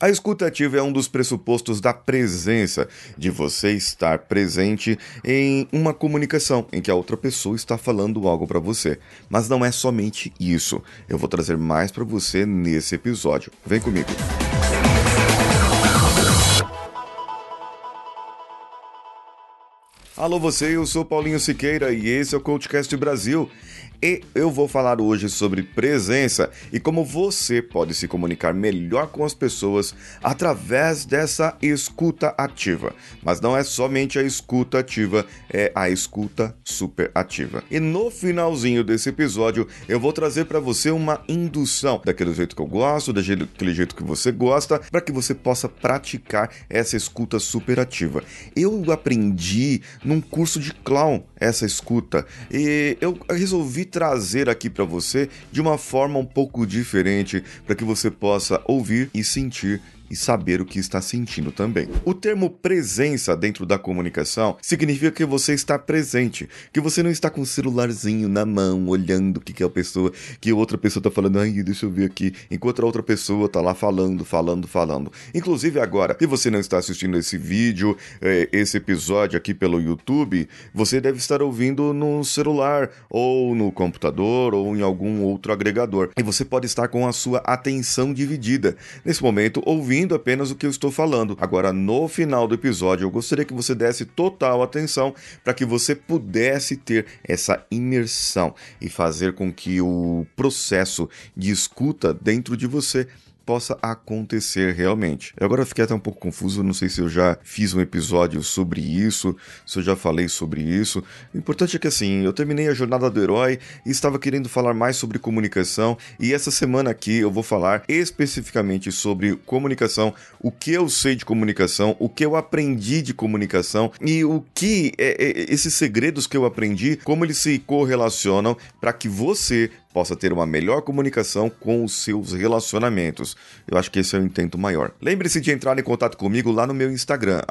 A escuta ativa é um dos pressupostos da presença, de você estar presente em uma comunicação em que a outra pessoa está falando algo para você. Mas não é somente isso. Eu vou trazer mais para você nesse episódio. Vem comigo. Alô você, eu sou Paulinho Siqueira e esse é o Coachcast Brasil. E eu vou falar hoje sobre presença e como você pode se comunicar melhor com as pessoas através dessa escuta ativa. Mas não é somente a escuta ativa, é a escuta super ativa. E no finalzinho desse episódio, eu vou trazer para você uma indução daquele jeito que eu gosto, daquele jeito que você gosta, para que você possa praticar essa escuta super ativa. Eu aprendi num curso de clown essa escuta. E eu resolvi trazer aqui para você de uma forma um pouco diferente para que você possa ouvir e sentir e saber o que está sentindo também. O termo presença dentro da comunicação significa que você está presente, que você não está com o celularzinho na mão, olhando o que, que a pessoa, que outra pessoa está falando, ai, deixa eu ver aqui, enquanto a outra pessoa está lá falando, falando, falando. Inclusive agora, se você não está assistindo esse vídeo, eh, esse episódio aqui pelo YouTube, você deve estar ouvindo no celular, ou no computador, ou em algum outro agregador. E você pode estar com a sua atenção dividida. Nesse momento, ouvindo ouvindo apenas o que eu estou falando. Agora, no final do episódio, eu gostaria que você desse total atenção para que você pudesse ter essa imersão e fazer com que o processo de escuta dentro de você possa acontecer realmente. Eu agora fiquei até um pouco confuso, não sei se eu já fiz um episódio sobre isso, se eu já falei sobre isso. O importante é que assim, eu terminei a jornada do herói e estava querendo falar mais sobre comunicação, e essa semana aqui eu vou falar especificamente sobre comunicação, o que eu sei de comunicação, o que eu aprendi de comunicação e o que é, é, esses segredos que eu aprendi, como eles se correlacionam para que você possa ter uma melhor comunicação com os seus relacionamentos. Eu acho que esse é o intento maior. Lembre-se de entrar em contato comigo lá no meu Instagram,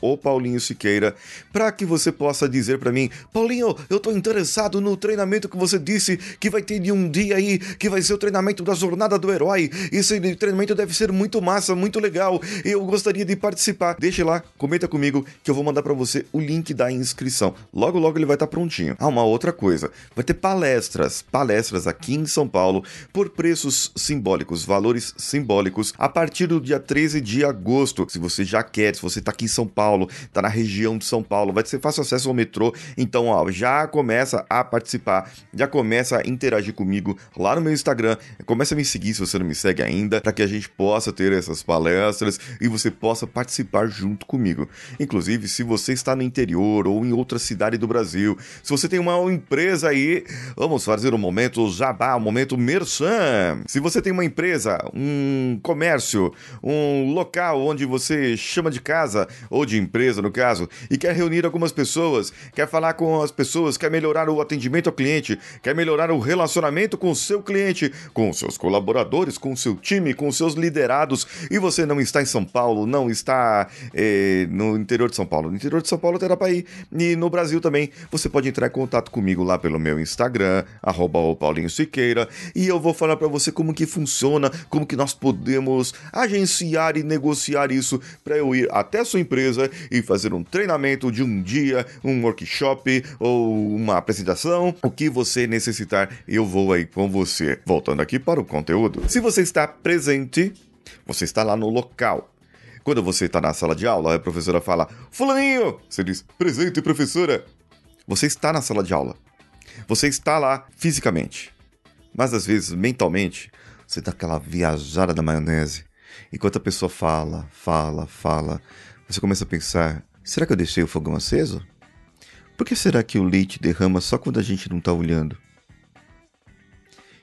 @o_paulinho_siqueira, para que você possa dizer para mim, Paulinho, eu tô interessado no treinamento que você disse que vai ter de um dia aí, que vai ser o treinamento da jornada do herói. Esse treinamento deve ser muito massa, muito legal. Eu gostaria de participar. Deixe lá, comenta comigo que eu vou mandar para você o link da inscrição. Logo logo ele vai estar tá prontinho. Ah, uma outra coisa, vai ter palestras, palestras aqui em São Paulo por preços simbólicos, valores simbólicos, a partir do dia 13 de agosto. Se você já quer, se você está aqui em São Paulo, está na região de São Paulo, vai ser fácil acesso ao metrô, então ó, já começa a participar, já começa a interagir comigo lá no meu Instagram, começa a me seguir se você não me segue ainda, para que a gente possa ter essas palestras e você possa participar junto comigo. Inclusive, se você está no interior ou em outra cidade do Brasil, se você tem uma empresa aí, vamos fazer um momento Jabá, o momento Merchan. Se você tem uma empresa, um comércio, um local onde você chama de casa, ou de empresa no caso, e quer reunir algumas pessoas, quer falar com as pessoas, quer melhorar o atendimento ao cliente, quer melhorar o relacionamento com o seu cliente, com seus colaboradores, com o seu time, com seus liderados, e você não está em São Paulo, não está eh, no interior de São Paulo. No interior de São Paulo terá para ir. E no Brasil também, você pode entrar em contato comigo lá pelo meu Instagram, arroba Paulinho Siqueira, e eu vou falar para você como que funciona, como que nós podemos agenciar e negociar isso para eu ir até a sua empresa e fazer um treinamento de um dia, um workshop ou uma apresentação, o que você necessitar, eu vou aí com você. Voltando aqui para o conteúdo. Se você está presente, você está lá no local. Quando você está na sala de aula, a professora fala: Fulaninho! Você diz: Presente, professora! Você está na sala de aula. Você está lá fisicamente. Mas às vezes, mentalmente, você dá aquela viajada da maionese. Enquanto a pessoa fala, fala, fala, você começa a pensar: será que eu deixei o fogão aceso? Por que será que o leite derrama só quando a gente não está olhando?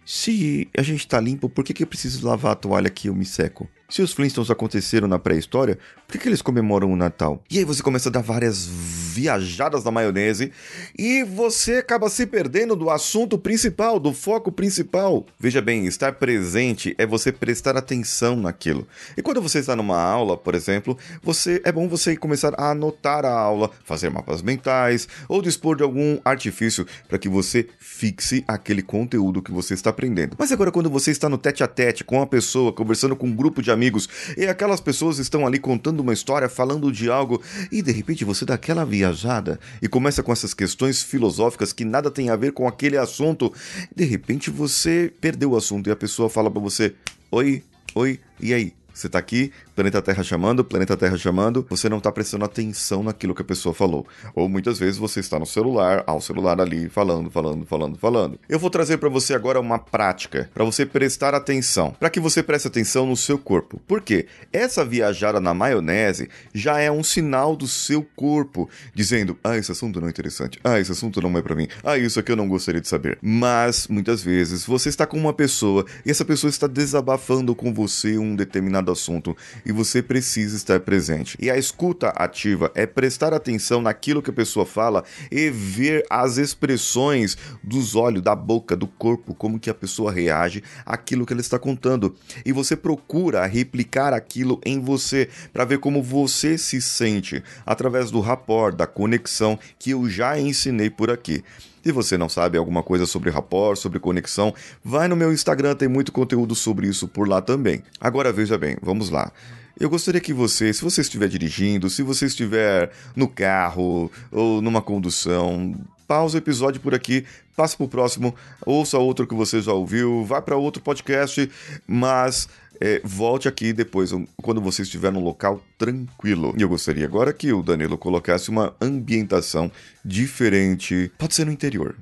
Se a gente está limpo, por que, que eu preciso lavar a toalha que eu me seco? Se os Flintstones aconteceram na pré-história, por que, eles comemoram o Natal? E aí você começa a dar várias viajadas na maionese e você acaba se perdendo do assunto principal, do foco principal. Veja bem, estar presente é você prestar atenção naquilo. E quando você está numa aula, por exemplo, você é bom você começar a anotar a aula, fazer mapas mentais ou dispor de algum artifício para que você fixe aquele conteúdo que você está aprendendo. Mas agora quando você está no tete a tete com a pessoa, conversando com um grupo de amigos, amigos, e aquelas pessoas estão ali contando uma história, falando de algo, e de repente você dá aquela viajada e começa com essas questões filosóficas que nada tem a ver com aquele assunto. De repente você perdeu o assunto e a pessoa fala para você: Oi, oi, e aí? Você tá aqui, planeta Terra chamando, planeta Terra chamando, você não tá prestando atenção naquilo que a pessoa falou. Ou muitas vezes você está no celular, ao celular ali, falando, falando, falando, falando. Eu vou trazer para você agora uma prática para você prestar atenção, para que você preste atenção no seu corpo. Por quê? Essa viajada na maionese já é um sinal do seu corpo dizendo: "Ah, esse assunto não é interessante. Ah, esse assunto não é para mim. Ah, isso aqui eu não gostaria de saber". Mas muitas vezes você está com uma pessoa e essa pessoa está desabafando com você um determinado assunto e você precisa estar presente. E a escuta ativa é prestar atenção naquilo que a pessoa fala e ver as expressões dos olhos, da boca, do corpo, como que a pessoa reage àquilo que ela está contando. E você procura replicar aquilo em você para ver como você se sente através do rapport, da conexão que eu já ensinei por aqui. Se você não sabe alguma coisa sobre rapport, sobre conexão, vai no meu Instagram, tem muito conteúdo sobre isso por lá também. Agora veja bem, vamos lá. Eu gostaria que você, se você estiver dirigindo, se você estiver no carro ou numa condução, pausa o episódio por aqui, passe para o próximo, ouça outro que você já ouviu, vá para outro podcast, mas é, volte aqui depois, quando você estiver num local tranquilo. E eu gostaria agora que o Danilo colocasse uma ambientação diferente. Pode ser no interior.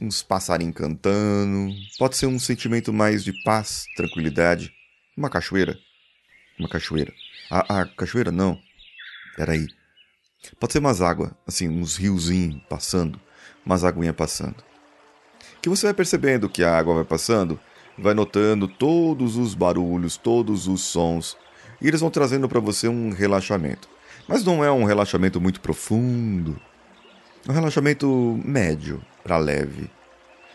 Uns passarinhos cantando. Pode ser um sentimento mais de paz, tranquilidade. Uma cachoeira. Uma cachoeira. Ah, ah cachoeira não. Peraí. Pode ser umas águas, assim, uns riozinhos passando. Umas aguinhas passando. Que você vai percebendo que a água vai passando, vai notando todos os barulhos, todos os sons. E eles vão trazendo para você um relaxamento. Mas não é um relaxamento muito profundo. É um relaxamento médio para leve.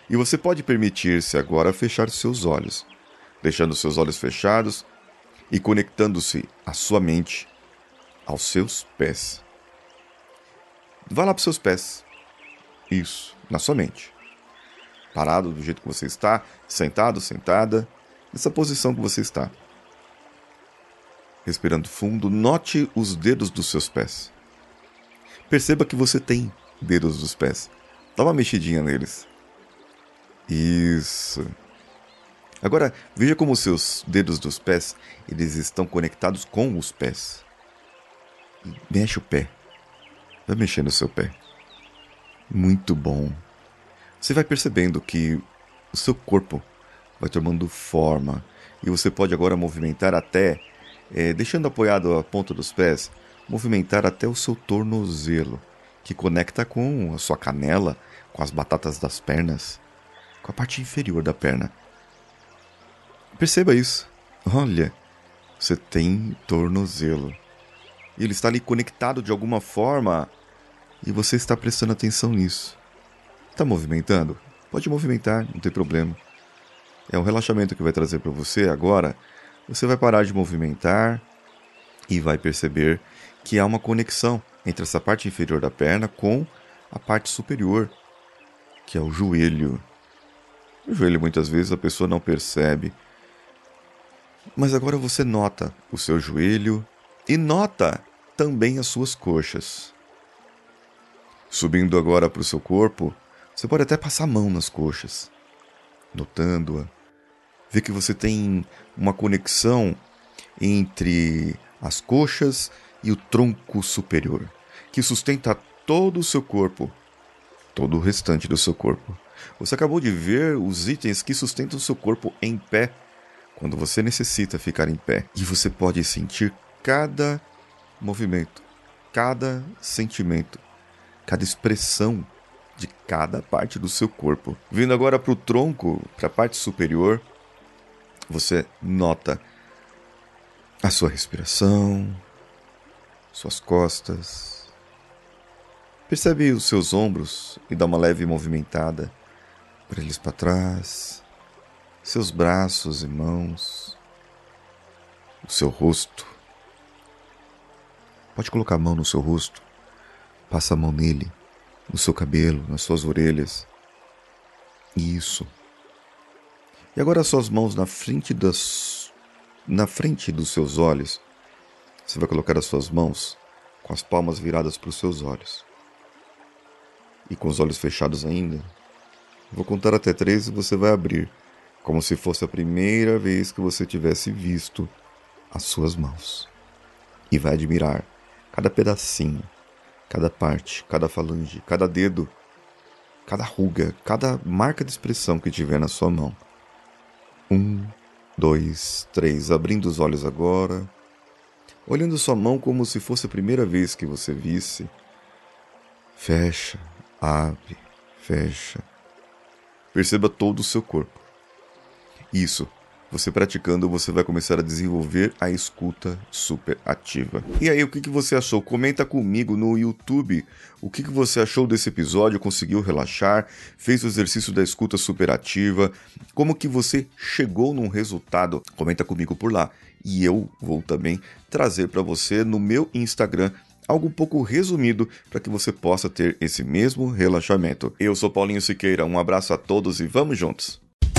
E você pode permitir-se agora fechar seus olhos, deixando seus olhos fechados e conectando-se a sua mente aos seus pés. Vá lá para os seus pés. Isso, na sua mente. Parado do jeito que você está, sentado, sentada, nessa posição que você está. Respirando fundo, note os dedos dos seus pés. Perceba que você tem dedos dos pés. Dá uma mexidinha neles. Isso. Agora, veja como os seus dedos dos pés, eles estão conectados com os pés. Mexe o pé. Vai mexendo o seu pé. Muito bom. Você vai percebendo que o seu corpo vai tomando forma e você pode agora movimentar até, é, deixando apoiado a ponta dos pés, movimentar até o seu tornozelo, que conecta com a sua canela, com as batatas das pernas, com a parte inferior da perna. Perceba isso. Olha, você tem tornozelo. Ele está ali conectado de alguma forma e você está prestando atenção nisso. Está movimentando? Pode movimentar, não tem problema. É um relaxamento que vai trazer para você agora. Você vai parar de movimentar e vai perceber que há uma conexão entre essa parte inferior da perna com a parte superior, que é o joelho. O joelho muitas vezes a pessoa não percebe, mas agora você nota o seu joelho e nota também as suas coxas. Subindo agora para o seu corpo, você pode até passar a mão nas coxas, notando-a. Vê que você tem uma conexão entre as coxas e o tronco superior, que sustenta todo o seu corpo, todo o restante do seu corpo. Você acabou de ver os itens que sustentam o seu corpo em pé quando você necessita ficar em pé. E você pode sentir cada movimento, cada sentimento, cada expressão de cada parte do seu corpo. Vindo agora para o tronco, para a parte superior, você nota a sua respiração, suas costas. Percebe os seus ombros e dá uma leve movimentada para eles para trás seus braços e mãos, o seu rosto. Pode colocar a mão no seu rosto, passa a mão nele, no seu cabelo, nas suas orelhas. Isso. E agora suas mãos na frente das na frente dos seus olhos, você vai colocar as suas mãos com as palmas viradas para os seus olhos. E com os olhos fechados ainda, vou contar até três e você vai abrir, como se fosse a primeira vez que você tivesse visto as suas mãos. E vai admirar cada pedacinho, cada parte, cada falange, cada dedo, cada ruga, cada marca de expressão que tiver na sua mão. Um, dois, três, abrindo os olhos agora, olhando sua mão como se fosse a primeira vez que você visse. Fecha, abre, fecha. Perceba todo o seu corpo. Isso você praticando, você vai começar a desenvolver a escuta super ativa. E aí, o que, que você achou? Comenta comigo no YouTube o que, que você achou desse episódio. Conseguiu relaxar? Fez o exercício da escuta super ativa? Como que você chegou num resultado? Comenta comigo por lá. E eu vou também trazer para você no meu Instagram algo um pouco resumido para que você possa ter esse mesmo relaxamento. Eu sou Paulinho Siqueira, um abraço a todos e vamos juntos!